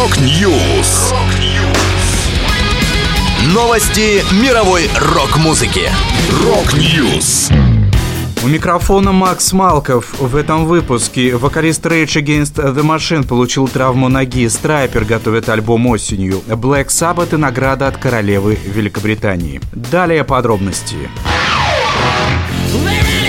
Rock News. Новости мировой рок-музыки. Rock News. У микрофона Макс Малков. В этом выпуске вокалист Rage Against the Machine получил травму ноги. Stryper готовит альбом осенью. Black Sabbath и награда от королевы Великобритании. Далее подробности. shells.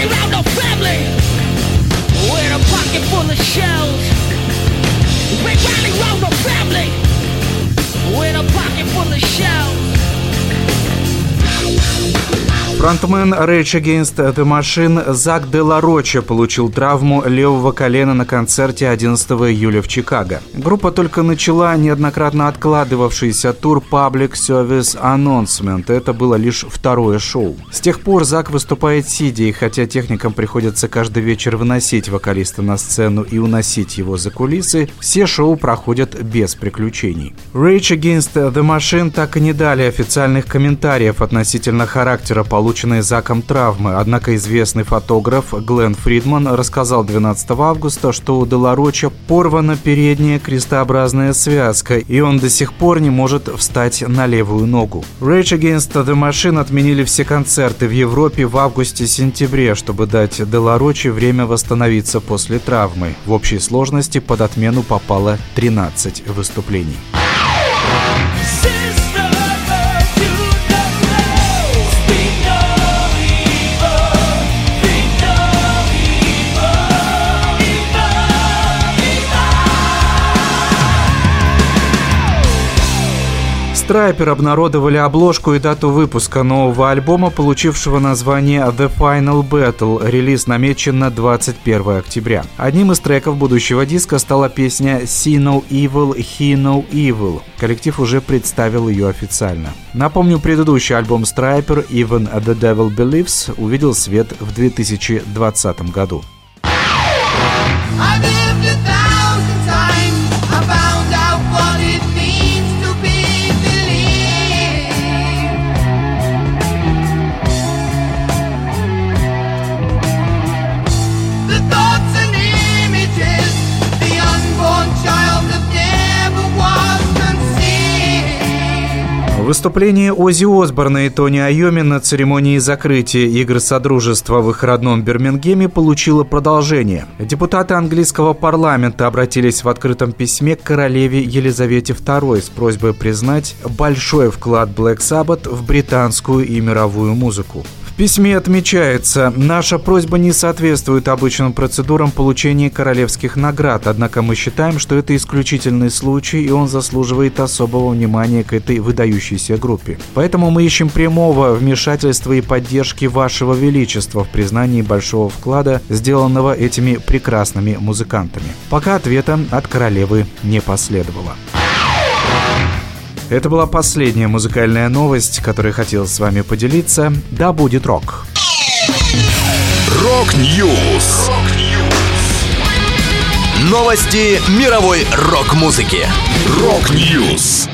Фронтмен Rage Against the Machine Зак Де Роча получил травму левого колена на концерте 11 июля в Чикаго. Группа только начала неоднократно откладывавшийся тур Public Service Announcement. Это было лишь второе шоу. С тех пор Зак выступает сидя, и хотя техникам приходится каждый вечер выносить вокалиста на сцену и уносить его за кулисы, все шоу проходят без приключений. Rage Against the Machine так и не дали официальных комментариев относительно характера полученного полученные Заком травмы, однако известный фотограф Глен Фридман рассказал 12 августа, что у Делароча порвана передняя крестообразная связка, и он до сих пор не может встать на левую ногу. Rage Against the Machine отменили все концерты в Европе в августе-сентябре, чтобы дать Деларочи время восстановиться после травмы. В общей сложности под отмену попало 13 выступлений. Страйпер обнародовали обложку и дату выпуска нового альбома, получившего название The Final Battle. Релиз намечен на 21 октября. Одним из треков будущего диска стала песня See No Evil, He No Evil. Коллектив уже представил ее официально. Напомню, предыдущий альбом Страйпер Even The Devil Believes увидел свет в 2020 году. Выступление Ози Осборна и Тони Айоми на церемонии закрытия игр Содружества в их родном Бирмингеме получило продолжение. Депутаты английского парламента обратились в открытом письме к королеве Елизавете II с просьбой признать большой вклад Black Sabbath в британскую и мировую музыку письме отмечается, наша просьба не соответствует обычным процедурам получения королевских наград, однако мы считаем, что это исключительный случай, и он заслуживает особого внимания к этой выдающейся группе. Поэтому мы ищем прямого вмешательства и поддержки Вашего Величества в признании большого вклада, сделанного этими прекрасными музыкантами. Пока ответа от королевы не последовало. Это была последняя музыкальная новость, которой хотел с вами поделиться. Да будет рок! Rock News! Новости мировой рок-музыки. Rock News!